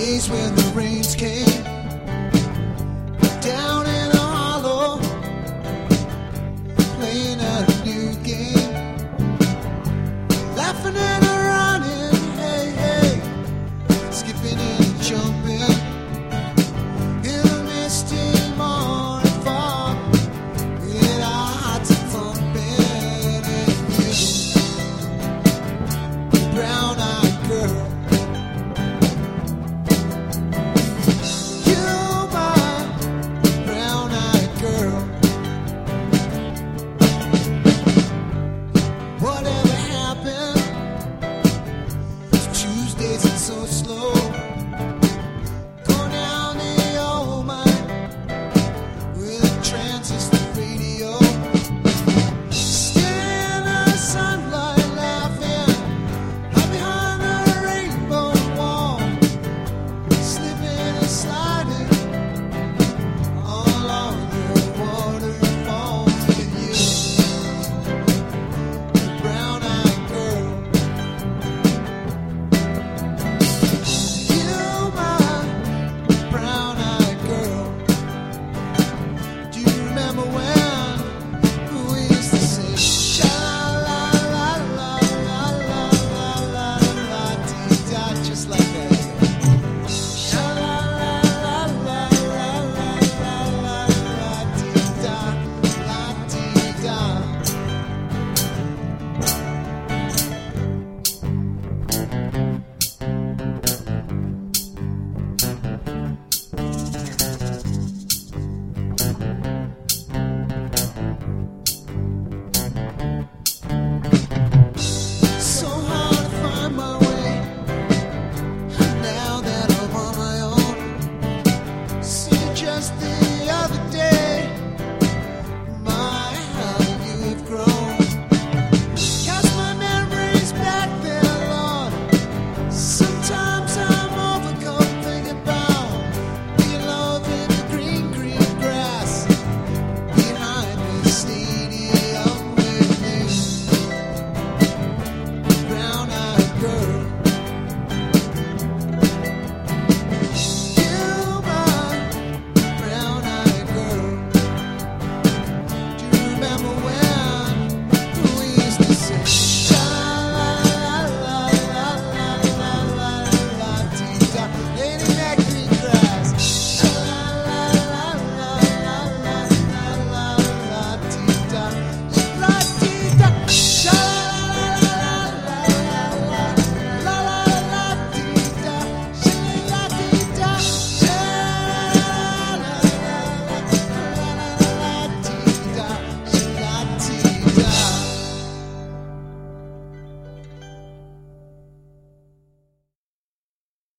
Days when the rains came down in a hollow, playing a new game,